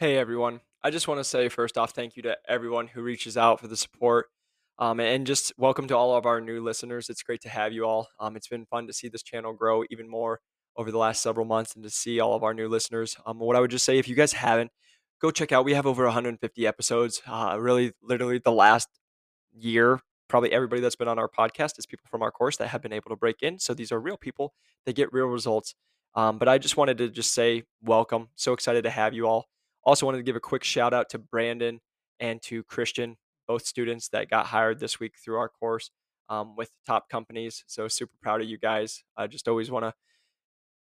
Hey everyone. I just want to say first off, thank you to everyone who reaches out for the support. Um, and just welcome to all of our new listeners. It's great to have you all. Um, it's been fun to see this channel grow even more over the last several months and to see all of our new listeners. Um, what I would just say, if you guys haven't, go check out. We have over 150 episodes. Uh, really, literally, the last year, probably everybody that's been on our podcast is people from our course that have been able to break in. So these are real people. They get real results. Um, but I just wanted to just say welcome. So excited to have you all. Also wanted to give a quick shout out to Brandon and to Christian, both students that got hired this week through our course um, with top companies. So super proud of you guys. I just always want to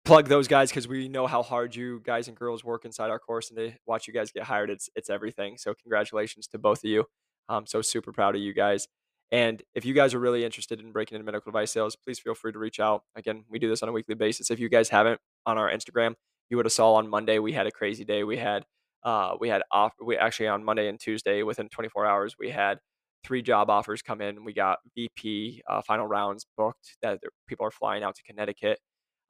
plug those guys because we know how hard you guys and girls work inside our course, and to watch you guys get hired, it's it's everything. So congratulations to both of you. I'm so super proud of you guys. And if you guys are really interested in breaking into medical device sales, please feel free to reach out. Again, we do this on a weekly basis. If you guys haven't on our Instagram, you would have saw on Monday we had a crazy day. We had uh, we had off. We actually on Monday and Tuesday within 24 hours we had three job offers come in. We got VP uh, final rounds booked that people are flying out to Connecticut.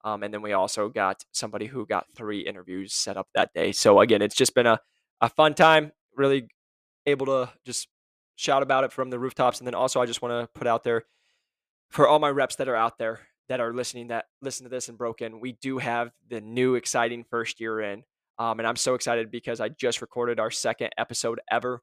Um, and then we also got somebody who got three interviews set up that day. So again, it's just been a, a fun time. Really able to just shout about it from the rooftops. And then also, I just want to put out there for all my reps that are out there that are listening that listen to this and broken. We do have the new exciting first year in, um, and I'm so excited because I just recorded our second episode ever.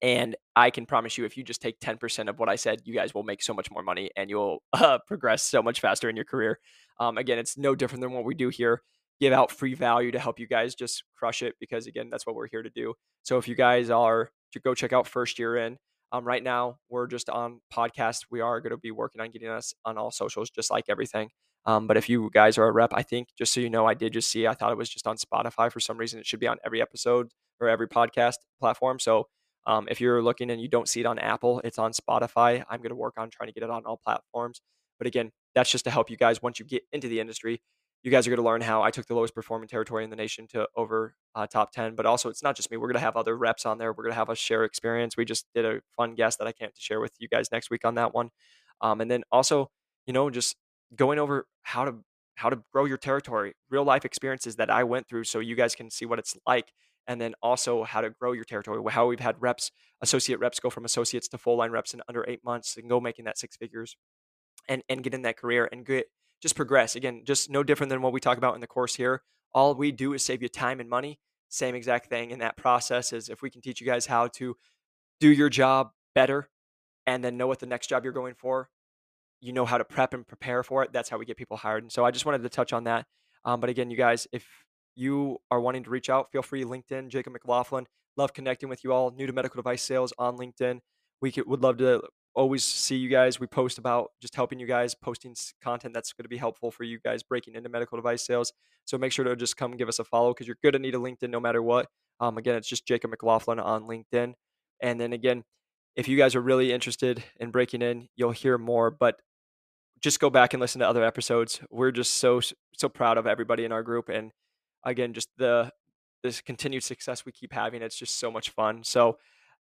And I can promise you, if you just take 10% of what I said, you guys will make so much more money and you'll uh, progress so much faster in your career. Um, again, it's no different than what we do here. Give out free value to help you guys just crush it because, again, that's what we're here to do. So if you guys are to go check out First Year In. Um, right now, we're just on podcast. We are going to be working on getting us on all socials, just like everything. Um, but if you guys are a rep, I think just so you know, I did just see. I thought it was just on Spotify for some reason. It should be on every episode or every podcast platform. So um, if you're looking and you don't see it on Apple, it's on Spotify. I'm going to work on trying to get it on all platforms. But again, that's just to help you guys once you get into the industry you guys are going to learn how I took the lowest performing territory in the nation to over uh, top 10. But also, it's not just me. We're going to have other reps on there. We're going to have us share experience. We just did a fun guest that I can't share with you guys next week on that one. Um, and then also, you know, just going over how to how to grow your territory, real life experiences that I went through, so you guys can see what it's like. And then also how to grow your territory, how we've had reps, associate reps go from associates to full line reps in under eight months and go making that six figures and, and get in that career and get just progress. Again, just no different than what we talk about in the course here. All we do is save you time and money. Same exact thing in that process is if we can teach you guys how to do your job better and then know what the next job you're going for, you know how to prep and prepare for it. That's how we get people hired. And so I just wanted to touch on that. Um, but again, you guys, if you are wanting to reach out, feel free LinkedIn, Jacob McLaughlin. Love connecting with you all. New to medical device sales on LinkedIn. We could, would love to always see you guys. We post about just helping you guys, posting content that's going to be helpful for you guys breaking into medical device sales. So make sure to just come give us a follow because you're going to need a LinkedIn no matter what. Um, again, it's just Jacob McLaughlin on LinkedIn. And then again, if you guys are really interested in breaking in, you'll hear more. But just go back and listen to other episodes. We're just so so proud of everybody in our group, and again, just the this continued success we keep having. It's just so much fun. So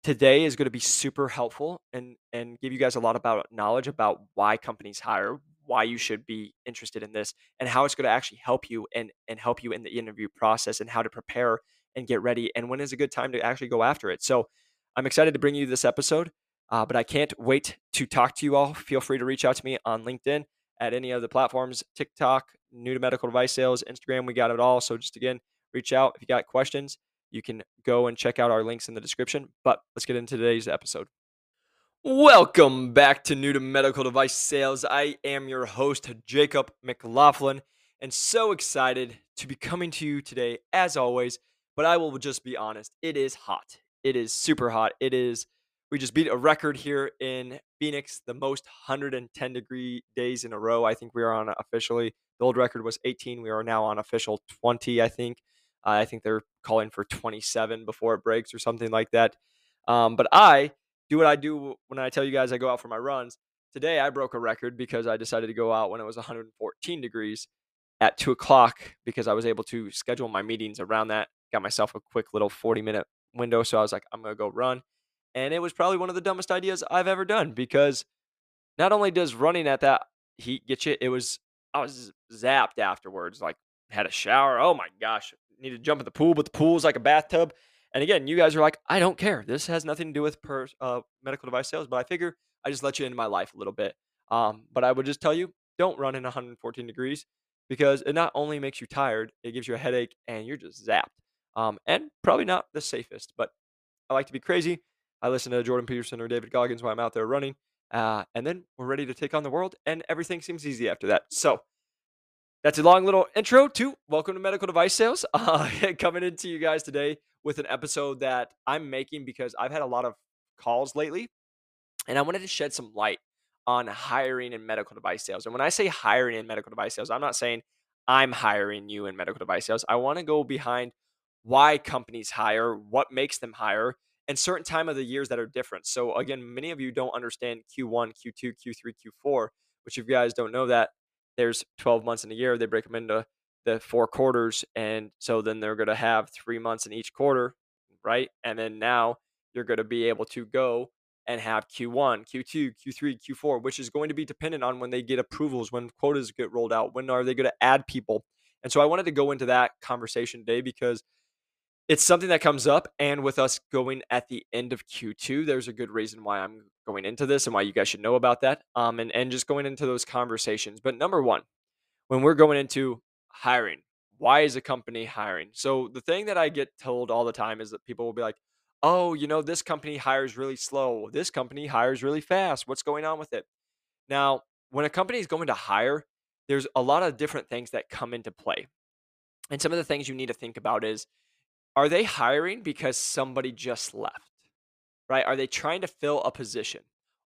today is going to be super helpful and and give you guys a lot about knowledge about why companies hire why you should be interested in this and how it's going to actually help you and and help you in the interview process and how to prepare and get ready and when is a good time to actually go after it so i'm excited to bring you this episode uh, but i can't wait to talk to you all feel free to reach out to me on linkedin at any of the platforms tiktok new to medical device sales instagram we got it all so just again reach out if you got questions you can go and check out our links in the description. But let's get into today's episode. Welcome back to New to Medical Device Sales. I am your host, Jacob McLaughlin, and so excited to be coming to you today, as always. But I will just be honest, it is hot. It is super hot. It is, we just beat a record here in Phoenix, the most 110 degree days in a row. I think we are on officially, the old record was 18. We are now on official 20, I think. Uh, I think they're calling for 27 before it breaks or something like that. Um, but I do what I do when I tell you guys I go out for my runs. Today I broke a record because I decided to go out when it was 114 degrees at two o'clock because I was able to schedule my meetings around that. Got myself a quick little 40 minute window. So I was like, I'm going to go run. And it was probably one of the dumbest ideas I've ever done because not only does running at that heat get you, it was, I was zapped afterwards, like had a shower. Oh my gosh need to jump in the pool, but the pool's like a bathtub. And again, you guys are like, I don't care. This has nothing to do with per, uh, medical device sales, but I figure I just let you into my life a little bit. Um, but I would just tell you, don't run in 114 degrees because it not only makes you tired, it gives you a headache and you're just zapped. Um, and probably not the safest, but I like to be crazy. I listen to Jordan Peterson or David Goggins while I'm out there running. Uh, and then we're ready to take on the world, and everything seems easy after that. So that's a long little intro to Welcome to Medical Device Sales. Uh, coming into you guys today with an episode that I'm making because I've had a lot of calls lately, and I wanted to shed some light on hiring in medical device sales. And when I say hiring in medical device sales, I'm not saying I'm hiring you in medical device sales. I want to go behind why companies hire, what makes them hire, and certain time of the years that are different. So mm. again, many of you don't understand Q1, Q2, Q3, Q4, which if you guys don't know that, there's 12 months in a year. They break them into the four quarters. And so then they're going to have three months in each quarter, right? And then now you're going to be able to go and have Q1, Q2, Q3, Q4, which is going to be dependent on when they get approvals, when quotas get rolled out, when are they going to add people. And so I wanted to go into that conversation today because it's something that comes up. And with us going at the end of Q2, there's a good reason why I'm going into this and why you guys should know about that. Um, and, and just going into those conversations. But number one, when we're going into hiring, why is a company hiring? So the thing that I get told all the time is that people will be like, oh, you know, this company hires really slow. This company hires really fast. What's going on with it? Now, when a company is going to hire, there's a lot of different things that come into play. And some of the things you need to think about is are they hiring because somebody just left? Right? Are they trying to fill a position?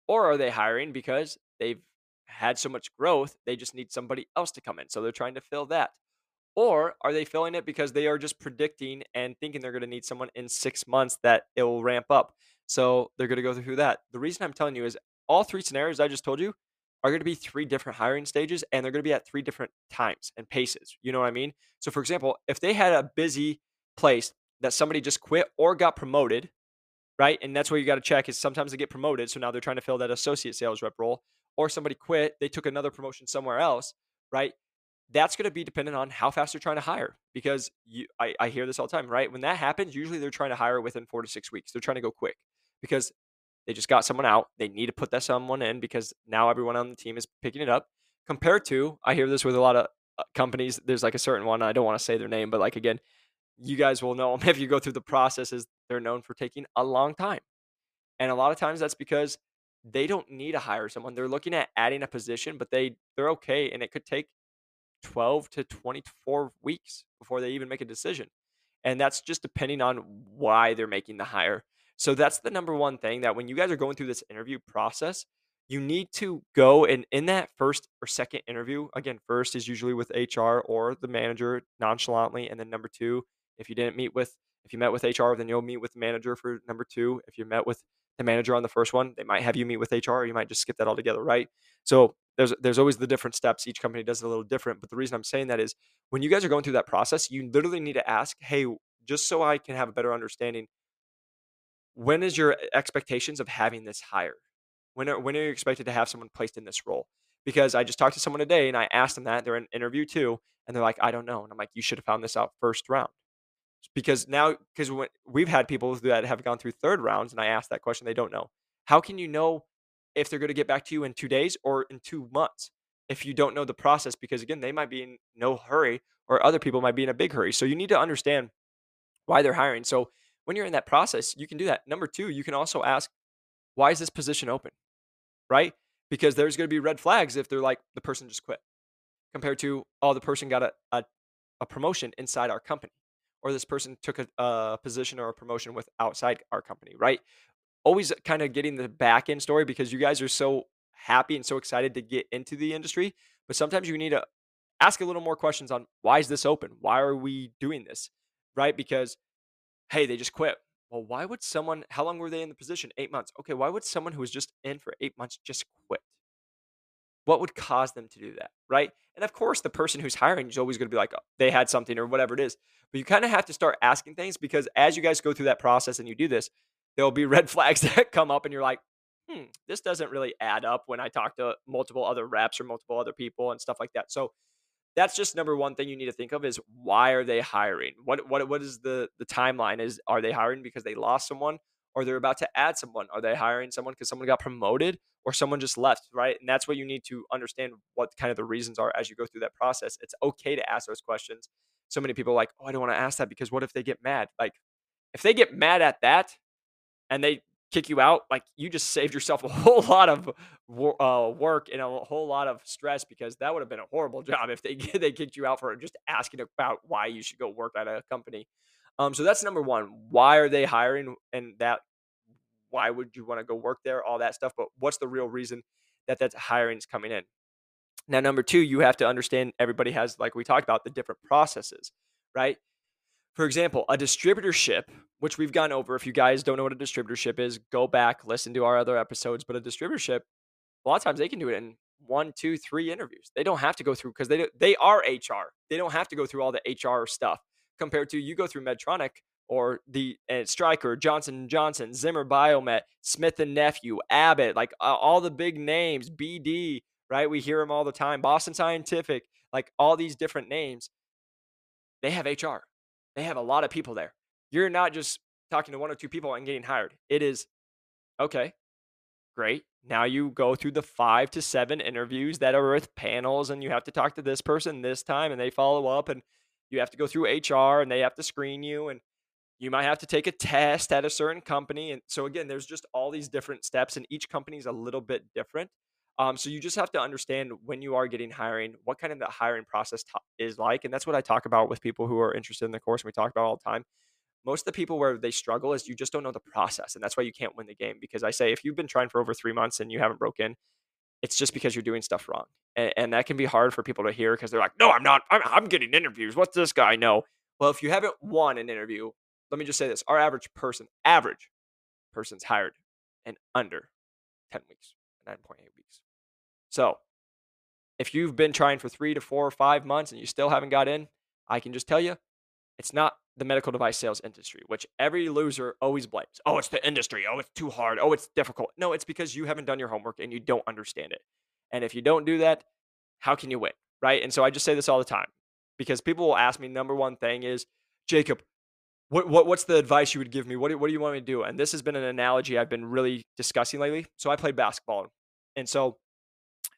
Or are they hiring because they've had so much growth, they just need somebody else to come in. So they're trying to fill that. Or are they filling it because they are just predicting and thinking they're going to need someone in six months that it will ramp up? So they're going to go through that. The reason I'm telling you is all three scenarios I just told you are going to be three different hiring stages and they're going to be at three different times and paces. You know what I mean? So, for example, if they had a busy place that somebody just quit or got promoted, right? And that's where you got to check is sometimes they get promoted. So now they're trying to fill that associate sales rep role, or somebody quit, they took another promotion somewhere else, right? that's going to be dependent on how fast they're trying to hire because you, I, I hear this all the time, right? When that happens, usually they're trying to hire within four to six weeks. They're trying to go quick because they just got someone out. They need to put that someone in because now everyone on the team is picking it up. Compared to, I hear this with a lot of uh, companies. There's like a certain one. I don't want to say their name, but like again, you guys will know them if you go through the processes. They're known for taking a long time, and a lot of times that's because they don't need to hire someone. They're looking at adding a position, but they they're okay, and it could take 12 to 24 weeks before they even make a decision. And that's just depending on why they're making the hire. So that's the number one thing that when you guys are going through this interview process, you need to go and in that first or second interview, again, first is usually with HR or the manager nonchalantly. And then number two, if you didn't meet with, if you met with HR, then you'll meet with the manager for number two. If you met with the manager on the first one, they might have you meet with HR or you might just skip that altogether, right? So there's there's always the different steps. Each company does it a little different. But the reason I'm saying that is when you guys are going through that process, you literally need to ask, hey, just so I can have a better understanding, when is your expectations of having this hire? When are when are you expected to have someone placed in this role? Because I just talked to someone today and I asked them that. They're in interview too, and they're like, I don't know. And I'm like, you should have found this out first round. Because now, because we've had people that have gone through third rounds, and I asked that question, they don't know. How can you know if they're going to get back to you in two days or in two months if you don't know the process? Because again they might be in no hurry or other people might be in a big hurry. So you need to understand why they're hiring. So when you're in that process you can do that. Number two you can also ask why is this position open? Right? Because there's going to be red flags if they're like the person just quit compared to oh the person got a, a, a promotion inside our company or this person took a, a position or a promotion with outside our company right always kind of getting the back end story because you guys are so happy and so excited to get into the industry. But sometimes you need to ask a little more questions on why is this open? Why are we doing this? Right? Because, hey, they just quit. Well, why would someone, how long were they in the position? Eight months. Okay, why would someone who was just in for eight months just quit? What would cause them to do that? Right? And of course, the person who's hiring is always going to be like, oh, they had something or whatever it is. But you kind of have to start asking things because as you guys go through that process and you do this, there'll be red flags that come up and you're like, hmm, this doesn't really add up when I talk to multiple other reps or multiple other people and stuff like that. So that's just number one thing you need to think of is why are they hiring? What what what is the the timeline? Is are they hiring because they lost someone or they're about to add someone? Are they hiring someone because someone got promoted or someone just left, right? And that's what you need to understand what kind of the reasons are as you go through that process. It's okay to ask those questions. So many people like, oh, I don't want to ask that because what if they get mad? Like, if they get mad at that and they kick you out, like you just saved yourself a whole lot of uh, work and a whole lot of stress because that would have been a horrible job if they they kicked you out for just asking about why you should go work at a company. Um, so that's number one. Why are they hiring? And that why would you want to go work there? All that stuff. But what's the real reason that that hiring is coming in? Now, number two, you have to understand everybody has, like we talked about, the different processes, right? For example, a distributorship, which we've gone over. If you guys don't know what a distributorship is, go back, listen to our other episodes. But a distributorship, a lot of times they can do it in one, two, three interviews. They don't have to go through because they they are HR. They don't have to go through all the HR stuff compared to you go through Medtronic or the uh, Stryker, Johnson Johnson, Zimmer Biomet, Smith and Nephew, Abbott, like uh, all the big names, BD, right? We hear them all the time. Boston Scientific, like all these different names. They have HR. They have a lot of people there. You're not just talking to one or two people and getting hired. It is okay, great. Now you go through the five to seven interviews that are with panels, and you have to talk to this person this time, and they follow up, and you have to go through HR, and they have to screen you, and you might have to take a test at a certain company. And so again, there's just all these different steps, and each company is a little bit different. Um, so you just have to understand when you are getting hiring, what kind of the hiring process t- is like, and that's what I talk about with people who are interested in the course. And we talk about all the time. Most of the people where they struggle is you just don't know the process, and that's why you can't win the game. Because I say if you've been trying for over three months and you haven't broken, it's just because you're doing stuff wrong, and, and that can be hard for people to hear because they're like, "No, I'm not. I'm, I'm getting interviews. What's this guy know?" Well, if you haven't won an interview, let me just say this: our average person, average person's hired in under ten weeks, nine point eight weeks. So if you've been trying for three to four or five months and you still haven't got in, I can just tell you it's not the medical device sales industry, which every loser always blames. Oh, it's the industry. Oh, it's too hard. Oh, it's difficult. No, it's because you haven't done your homework and you don't understand it. And if you don't do that, how can you win? Right. And so I just say this all the time because people will ask me, number one thing is, Jacob, what, what what's the advice you would give me? What do, what do you want me to do? And this has been an analogy I've been really discussing lately. So I played basketball. And so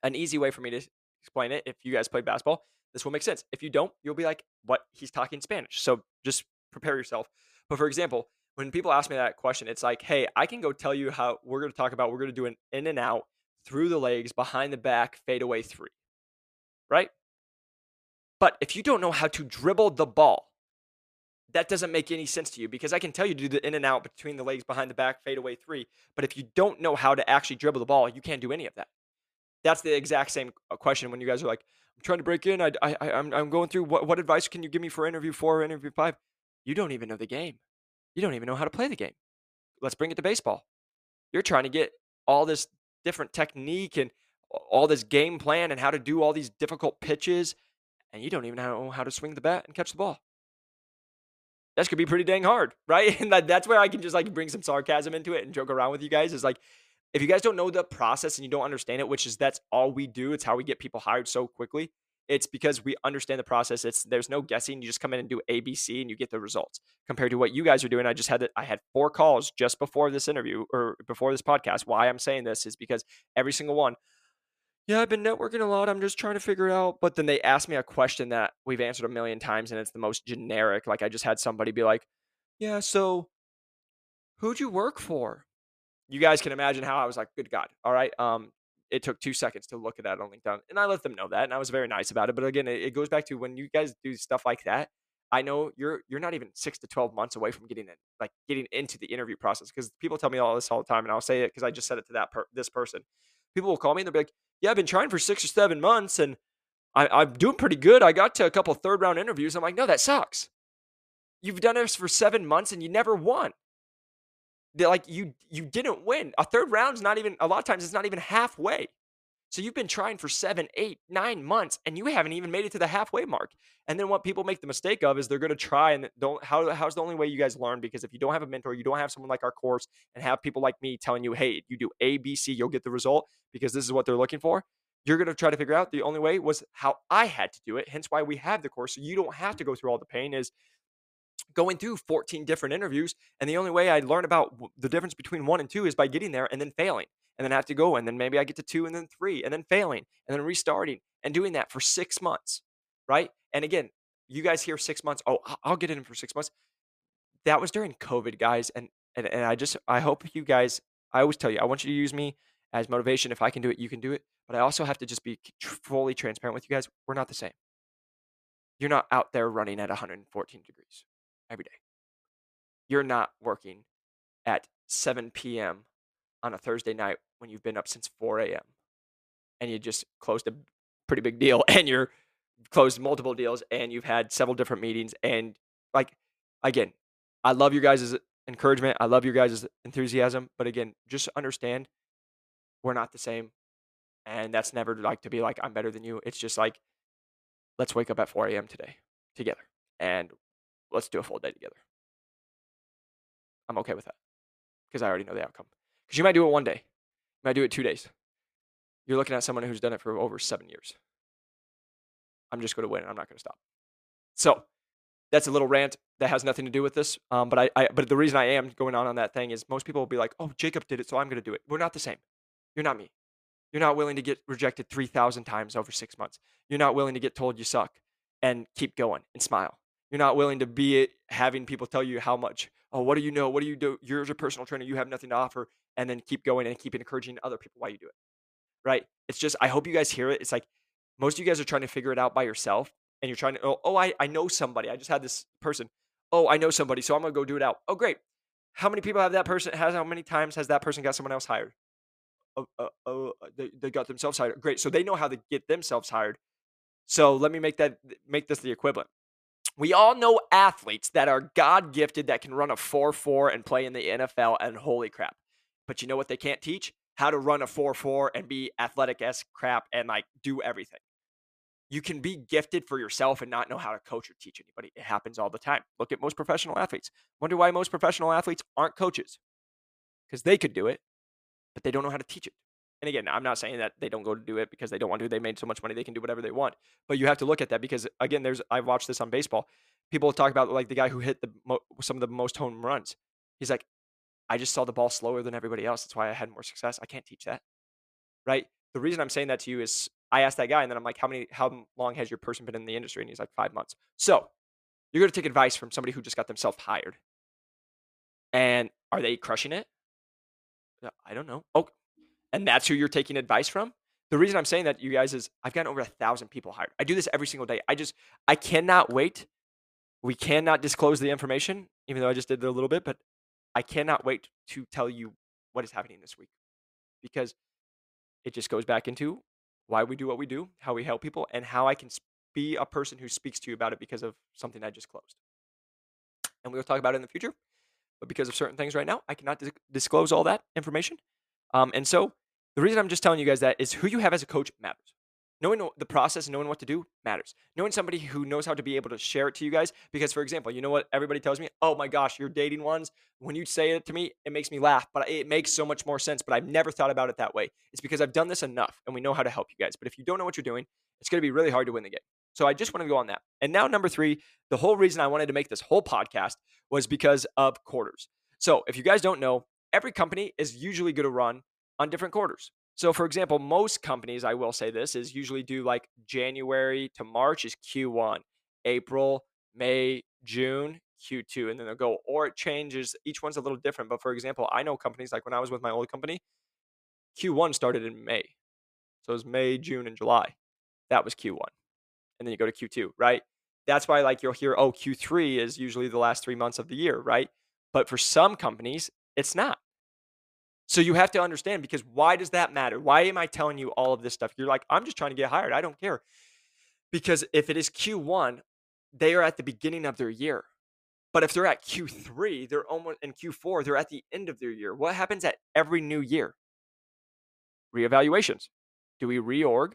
an easy way for me to explain it, if you guys play basketball, this will make sense. If you don't, you'll be like, what? He's talking Spanish. So just prepare yourself. But for example, when people ask me that question, it's like, hey, I can go tell you how we're going to talk about, we're going to do an in and out through the legs, behind the back, fadeaway three. Right? But if you don't know how to dribble the ball, that doesn't make any sense to you because I can tell you to do the in and out between the legs, behind the back, fadeaway three. But if you don't know how to actually dribble the ball, you can't do any of that. That's the exact same uh, question when you guys are like, I'm trying to break in. I, I, I'm, I'm going through what, what advice can you give me for interview four or interview five? You don't even know the game. You don't even know how to play the game. Let's bring it to baseball. You're trying to get all this different technique and all this game plan and how to do all these difficult pitches, and you don't even know how to swing the bat and catch the ball. That's could be pretty dang hard, right? And that, that's where I can just like bring some sarcasm into it and joke around with you guys. Is like if you guys don't know the process and you don't understand it, which is that's all we do, it's how we get people hired so quickly. It's because we understand the process. It's there's no guessing. You just come in and do ABC and you get the results. Compared to what you guys are doing, I just had I had four calls just before this interview or before this podcast. Why I'm saying this is because every single one, yeah, I've been networking a lot. I'm just trying to figure it out. But then they ask me a question that we've answered a million times and it's the most generic. Like I just had somebody be like, Yeah, so who'd you work for? you guys can imagine how I was like, good God. All right. Um, it took two seconds to look at that on LinkedIn. And I let them know that. And I was very nice about it. But again, it, it goes back to when you guys do stuff like that. I know you're you're not even six to twelve months away from getting in, like getting into the interview process. Because people tell me all this all the time, and I'll say it because I just said it to that per- this person. People will call me and they'll be like, "Yeah, I've been trying for six or seven months, and I, I'm doing pretty good. I got to a couple third round interviews. I'm like, no, that sucks. You've done this for seven months and you never won like you you didn't win. A third round's not even a lot of times it's not even halfway. So you've been trying for seven, eight, nine months, and you haven't even made it to the halfway mark. And then what people make the mistake of is they're going to try and don't. How how's the only way you guys learn? Because if you don't have a mentor, you don't have someone like our course, and have people like me telling you, hey, you do A, B, C, you'll get the result because this is what they're looking for. you're going to try to figure out the only way was how I had to do it. Hence why we have the course. So you don't have to go through all the pain is going through 14 different interviews. And the only way I learn about the difference between one and two is by getting there and then failing and then I have to go. And then maybe I get to two and then three and then failing and then restarting and doing that for six months. Right. And again, you guys hear six months. Oh, I'll get in for six months. That was during COVID, guys. And, and, and I just, I hope you guys, I always tell you, I want you to use me as motivation. If I can do it, you can do it. But I also have to just be fully transparent with you guys. We're not the same. You're not out there running at 114 degrees every day. You're not working at 7 p.m. on a Thursday night when you've been up since 4 a.m. and you just closed a pretty big deal and you're closed multiple deals and you've had several different meetings. And like, again, I love your guys' encouragement. I love your guys' enthusiasm. But again, just understand we're not the same. And that's never like to be like, I'm better than you. It's just like, let's wake up at 4 a.m. today together and let's do a full day together. I'm okay with that because I already know the outcome. Because you might do it one day, you might do it two days. You're looking at someone who's done it for over seven years. I'm just going to win. And I'm not going to stop. So that's a little rant that has nothing to do with this. Um, but I, I, but the reason I am going on on that thing is most people will be like, "Oh, Jacob did it, so I'm going to do it." We're not the same. You're not me. You're not willing to get rejected 3,000 times over six months. You're not willing to get told you suck and keep going and smile. You're not willing to be it, having people tell you how much, oh, what do you know? What do you do? You're a personal trainer. You have nothing to offer. And then keep going and keep encouraging other people while you do it. Right? It's just, I hope you guys hear it. It's like most of you guys are trying to figure it out by yourself and you're trying to, oh, oh I, I know somebody. I just had this person. Oh, I know somebody. So I'm going to go do it out. Oh, great. How many people have that person? Has how many times has that person got someone else hired? Oh, uh, oh, they, they got themselves hired. Great. So they know how to get themselves hired. So let me make that make this the equivalent. We all know athletes that are God gifted that can run a 4 4 and play in the NFL, and holy crap. But you know what they can't teach? How to run a 4 4 and be athletic as crap and like do everything. You can be gifted for yourself and not know how to coach or teach anybody. It happens all the time. Look at most professional athletes. Wonder why most professional athletes aren't coaches? Because they could do it, but they don't know how to teach it. And again, I'm not saying that they don't go to do it because they don't want to. They made so much money they can do whatever they want. But you have to look at that because again, there's I've watched this on baseball. People talk about like the guy who hit the mo- some of the most home runs. He's like, I just saw the ball slower than everybody else. That's why I had more success. I can't teach that, right? The reason I'm saying that to you is I asked that guy, and then I'm like, how many, how long has your person been in the industry? And he's like, five months. So you're going to take advice from somebody who just got themselves hired, and are they crushing it? Uh, I don't know. Oh, and that's who you're taking advice from. The reason I'm saying that, you guys, is I've gotten over a thousand people hired. I do this every single day. I just, I cannot wait. We cannot disclose the information, even though I just did it a little bit, but I cannot wait to tell you what is happening this week because it just goes back into why we do what we do, how we help people, and how I can be a person who speaks to you about it because of something I just closed. And we will talk about it in the future, but because of certain things right now, I cannot disclose all that information. Um, and so the reason I'm just telling you guys that is who you have as a coach matters. Knowing the process, knowing what to do matters. Knowing somebody who knows how to be able to share it to you guys. Because, for example, you know what everybody tells me? Oh my gosh, you're dating ones. When you say it to me, it makes me laugh, but it makes so much more sense. But I've never thought about it that way. It's because I've done this enough and we know how to help you guys. But if you don't know what you're doing, it's going to be really hard to win the game. So I just want to go on that. And now, number three, the whole reason I wanted to make this whole podcast was because of quarters. So if you guys don't know, every company is usually going to run on different quarters. So, for example, most companies, I will say this, is usually do like January to March is Q1, April, May, June, Q2, and then they'll go, or it changes. Each one's a little different. But for example, I know companies like when I was with my old company, Q1 started in May. So it was May, June, and July. That was Q1. And then you go to Q2, right? That's why, like, you'll hear, oh, Q3 is usually the last three months of the year, right? But for some companies, it's not. So you have to understand because why does that matter? Why am I telling you all of this stuff? You're like, I'm just trying to get hired. I don't care. Because if it is Q1, they are at the beginning of their year. But if they're at Q3, they're almost in Q4, they're at the end of their year. What happens at every new year? Reevaluations. Do we reorg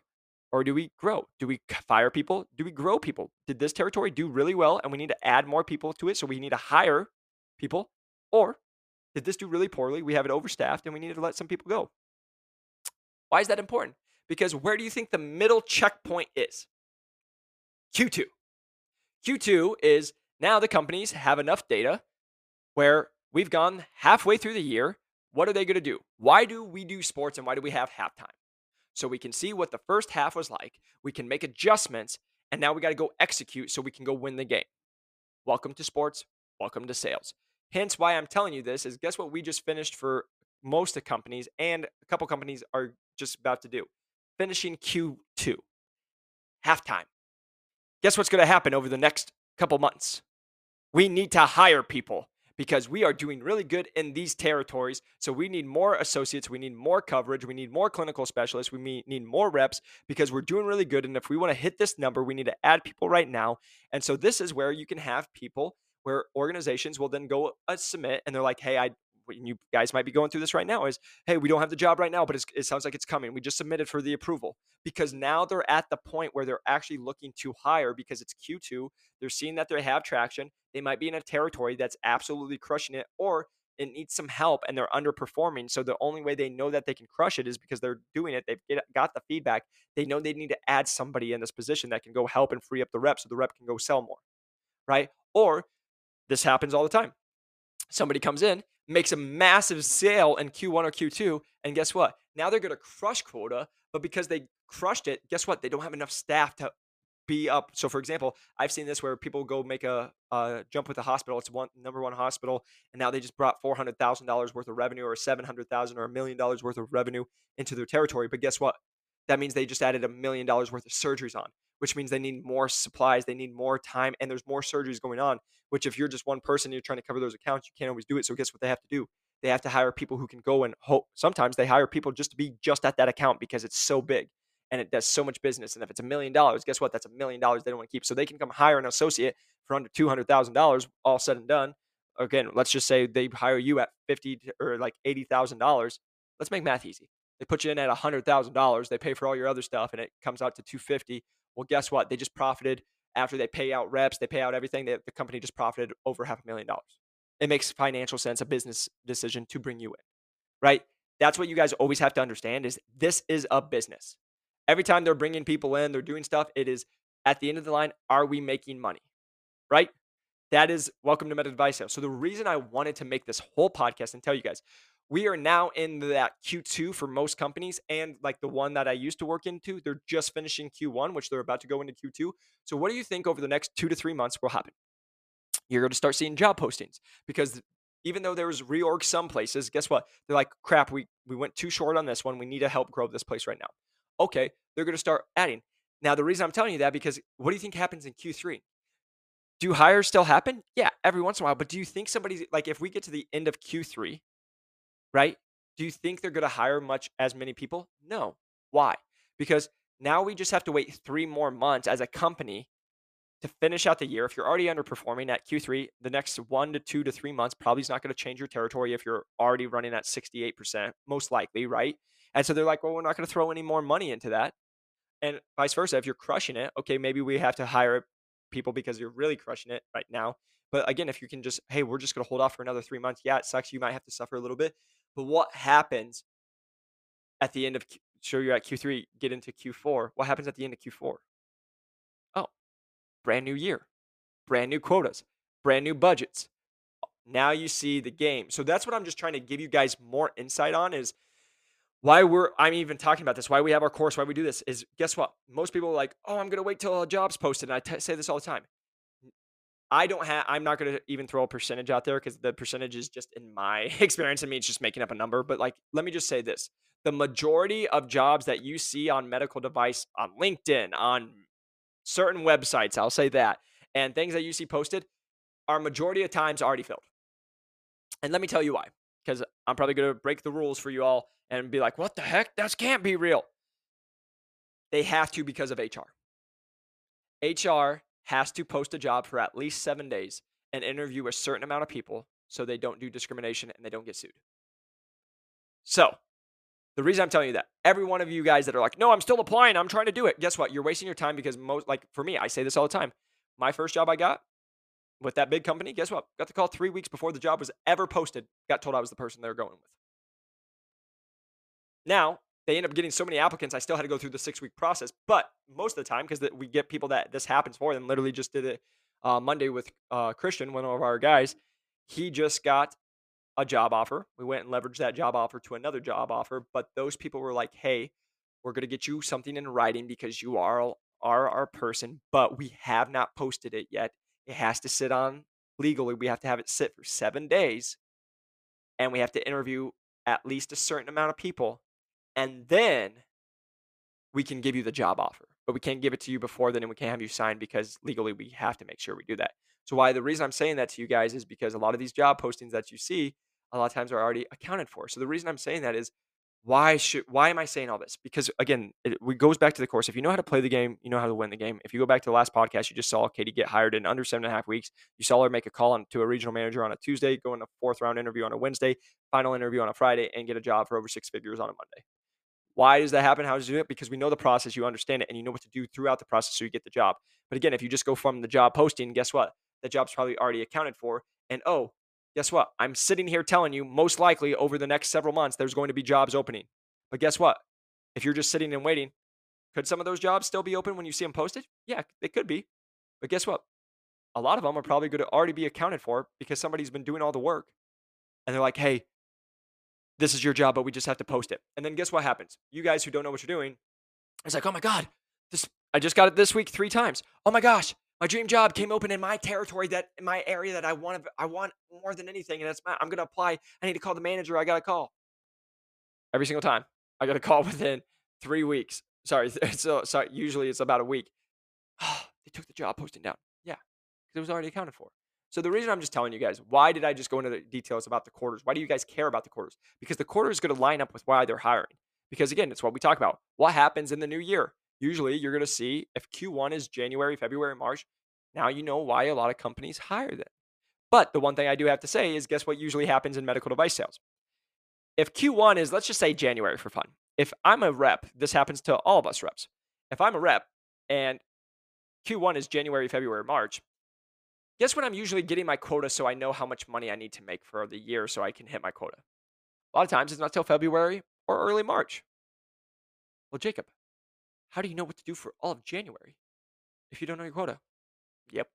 or do we grow? Do we fire people? Do we grow people? Did this territory do really well and we need to add more people to it? So we need to hire people? Or did this do really poorly? We have it overstaffed and we needed to let some people go. Why is that important? Because where do you think the middle checkpoint is? Q2. Q2 is now the companies have enough data where we've gone halfway through the year. What are they going to do? Why do we do sports and why do we have halftime? So we can see what the first half was like. We can make adjustments and now we got to go execute so we can go win the game. Welcome to sports. Welcome to sales. Hence, why I'm telling you this is guess what we just finished for most of companies and a couple companies are just about to do finishing Q2 halftime. Guess what's going to happen over the next couple months? We need to hire people because we are doing really good in these territories. So we need more associates, we need more coverage, we need more clinical specialists, we need more reps because we're doing really good. And if we want to hit this number, we need to add people right now. And so this is where you can have people where organizations will then go uh, submit and they're like, hey, I you guys might be going through this right now is hey we don't have the job right now but it sounds like it's coming we just submitted for the approval because now they're at the point where they're actually looking to hire because it's q2 they're seeing that they have traction they might be in a territory that's absolutely crushing it or it needs some help and they're underperforming. So the only way they know that they can crush it is because they're doing it. They've got the feedback. They know they need to add somebody in this position that can go help and free up the rep so the rep can go sell more. Right. Or this happens all the time. Somebody comes in, makes a massive sale in Q1 or Q2, and guess what? Now they're going to crush quota, but because they crushed it, guess what? They don't have enough staff to be up. So, for example, I've seen this where people go make a, jump with a hospital. It's one number one hospital, and now they just brought four hundred thousand dollars worth of revenue, or seven hundred thousand, or a million dollars worth of revenue into their territory. But guess what? That means they just added a million dollars worth of surgeries on, which means they need more supplies, they need more time, and there's more surgeries going on. Which, if you're just one person, you're trying to cover those accounts, you can't always do it. So, guess what they have to do? They have to hire people who can go and hope. Sometimes they hire people just to be just at that account because it's so big and it does so much business. And if it's a million dollars, guess what? That's a million dollars they don't want to keep. So they can come hire an associate for under two hundred thousand dollars, all said and done. Again, let's just say they hire you at fifty or like eighty thousand dollars. Let's make math easy. They put you in at hundred thousand dollars. They pay for all your other stuff, and it comes out to two fifty. Well, guess what? They just profited after they pay out reps, they pay out everything. They, the company just profited over half a million dollars. It makes financial sense, a business decision to bring you in, right? That's what you guys always have to understand is this is a business. Every time they're bringing people in, they're doing stuff. It is at the end of the line, are we making money? Right? That is welcome to Med Device Sales. So the reason I wanted to make this whole podcast and tell you guys, we are now in that Q2 for most companies, and like the one that I used to work into, they're just finishing Q1, which they're about to go into Q2. So what do you think over the next two to three months will happen? You're going to start seeing job postings because even though there was reorg some places, guess what? They're like, crap, we we went too short on this one. We need to help grow this place right now okay, they're going to start adding. Now, the reason I'm telling you that because what do you think happens in Q3? Do hires still happen? Yeah, every once in a while. But do you think somebody, like if we get to the end of Q3, right? Do you think they're going to hire much as many people? No. Why? Because now we just have to wait three more months as a company to finish out the year. If you're already underperforming at Q3, the next one to two to three months probably is not going to change your territory if you're already running at 68%, most likely, right? And so they're like, well, we're not going to throw any more money into that. And vice versa. If you're crushing it, okay, maybe we have to hire people because you're really crushing it right now. But again, if you can just, hey, we're just going to hold off for another three months. Yeah, it sucks. You might have to suffer a little bit. But what happens at the end of, sure, you're at Q3, get into Q4. What happens at the end of Q4? Oh, brand new year, brand new quotas, brand new budgets. Now you see the game. So that's what I'm just trying to give you guys more insight on is why we're I'm even talking about this, why we have our course, why we do this is guess what? Most people are like, oh, I'm gonna wait till a job's posted. And I t- say this all the time. I don't have. I'm not gonna even throw a percentage out there because the percentage is just in my experience. I mean, it's just making up a number. But like, let me just say this: the majority of jobs that you see on medical device, on LinkedIn, on certain websites, I'll say that, and things that you see posted, are majority of times already filled. And let me tell you why because I'm probably going to break the rules for you all and be like, what the heck? That can't be real. They have to because of HR. HR has to post a job for at least seven days and interview a certain amount of people so they don't do discrimination and they don't get sued. So, the reason I'm telling you that, every one of you guys that are like, no, I'm still applying, I'm trying to do it. Guess what? You're wasting your time because most, like for me, I say this all the time. My first job I got, with that big company, guess what? Got the call three weeks before the job was ever posted. Got told I was the person they were going with. Now, they end up getting so many applicants. I still had to go through the six week process. But most of the time, because we get people that this happens for, them, literally just did it uh, Monday with uh, Christian, one of our guys. He just got a job offer. We went and leveraged that job offer to another job offer. But those people were like, hey, we're going to get you something in writing because you are, are our person, but we have not posted it yet. It has to sit on legally. We have to have it sit for seven days and we have to interview at least a certain amount of people. And then we can give you the job offer, but we can't give it to you before then and we can't have you sign because legally we have to make sure we do that. So why the reason I'm saying that to you guys is because a lot of these job postings that you see a lot of times are already accounted for. So the reason I'm saying that is why should why am I saying all this? Because again, it, it, goes back to the course. If you know how to play the game, you know how to win the game. If you go back to the last podcast, you just saw Katie get hired in under seven and a half weeks. You saw her make a call on, to a regional manager on a Tuesday, go in a fourth round interview on a Wednesday, final interview on a Friday, and get a job for over six figures on a Monday. Why does that happen? How does you do it? Because we know the process, you understand it, and you know what to do throughout the process so you get the job. But again, if you just go from the job posting, guess what? The job's probably already accounted for. And oh, guess what? I'm sitting here telling you most likely over the next several months, there's going to be jobs opening. But guess what? If you're just sitting and waiting, could some of those jobs still be open when you see them posted? Yeah, they could be. But guess what? A lot of them are probably going to already be accounted for because somebody's been doing all the work. And they're like, hey, this is your job, but we just have to post it. And then guess what happens? You guys who don't know what you're doing, it's like, oh my God, this I just got it this week three times. Oh my gosh, my dream job came open in my territory that in my area that I want I want more than anything. And that's my, I'm gonna apply. I need to call the manager. I gotta call. Every single time. I got a call within three weeks. Sorry, so sorry. Usually it's about a week. Oh, they took the job posting down. Yeah, because it was already accounted for. So the reason I'm just telling you guys, why did I just go into the details about the quarters? Why do you guys care about the quarters? Because the quarter is going to line up with why they're hiring. Because again, it's what we talk about. What happens in the new year? Usually, you're going to see if Q1 is January, February, March. Now you know why a lot of companies hire them. But the one thing I do have to say is, guess what usually happens in medical device sales? if Q1 is, let's just say January for fun. If I'm a rep, this happens to all of us reps. If I'm a rep and Q1 is January, February, March, guess when I'm usually getting my quota so I know how much money I need to make for the year so I can hit my quota? A lot of times it's not till February or early March. Well, Jacob, how do you know what to do for all of January if you don't know your quota? Yep.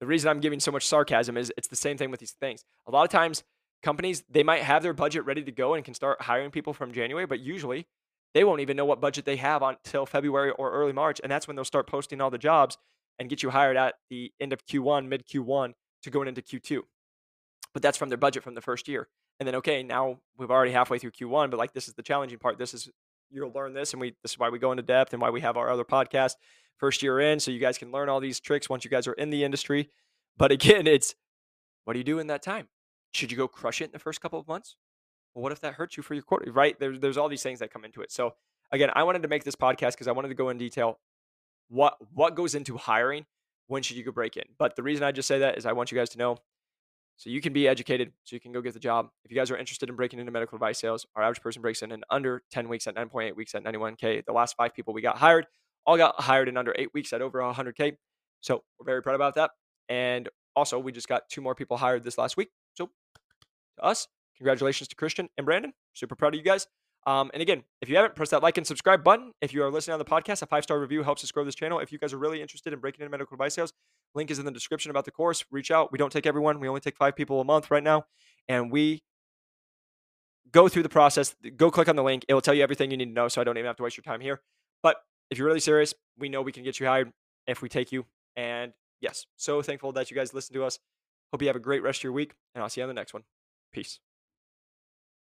The reason I'm giving so much sarcasm is it's the same thing with these things. A lot of times companies they might have their budget ready to go and can start hiring people from January, but usually they won't even know what budget they have until February or early March, and that's when they'll start posting all the jobs and get you hired at the end of Q1, mid Q1 to going into Q2. But that's from their budget from the first year. And then okay, now we've already halfway through Q1, but like this is the challenging part. This is you'll learn this and we this is why we go into depth and why we have our other podcast first year in so you guys can learn all these tricks once you guys are in the industry. But again, it's what do you do in that time? Should you go crush it in the first couple of months? Well, what if that hurts you for your quarter? Right? There's there's all these things that come into it. So again, I wanted to make this podcast because I wanted to go in detail what what goes into hiring. When should you go break in? But the reason I just say that is I want you guys to know so you can be educated, so you can go get the job. If you guys are interested in breaking into medical device sales, our average person breaks in in under 10 weeks at 9.8 weeks at 91K. The last five people we got hired all got hired in under eight weeks at over 100K. So we're very proud about that. And also, we just got two more people hired this last week. So to us. Congratulations to Christian and Brandon. Super proud of you guys. Um, and again, if you haven't, press that like and subscribe button. If you are listening on the podcast, a five star review helps us grow this channel. If you guys are really interested in breaking into medical device sales, link is in the description about the course. Reach out. We don't take everyone. We only take five people a month right now, and we go through the process. Go click on the link. It will tell you everything you need to know. So I don't even have to waste your time here. But if you're really serious, we know we can get you hired if we take you. And yes, so thankful that you guys listen to us. Hope you have a great rest of your week, and I'll see you on the next one. Peace.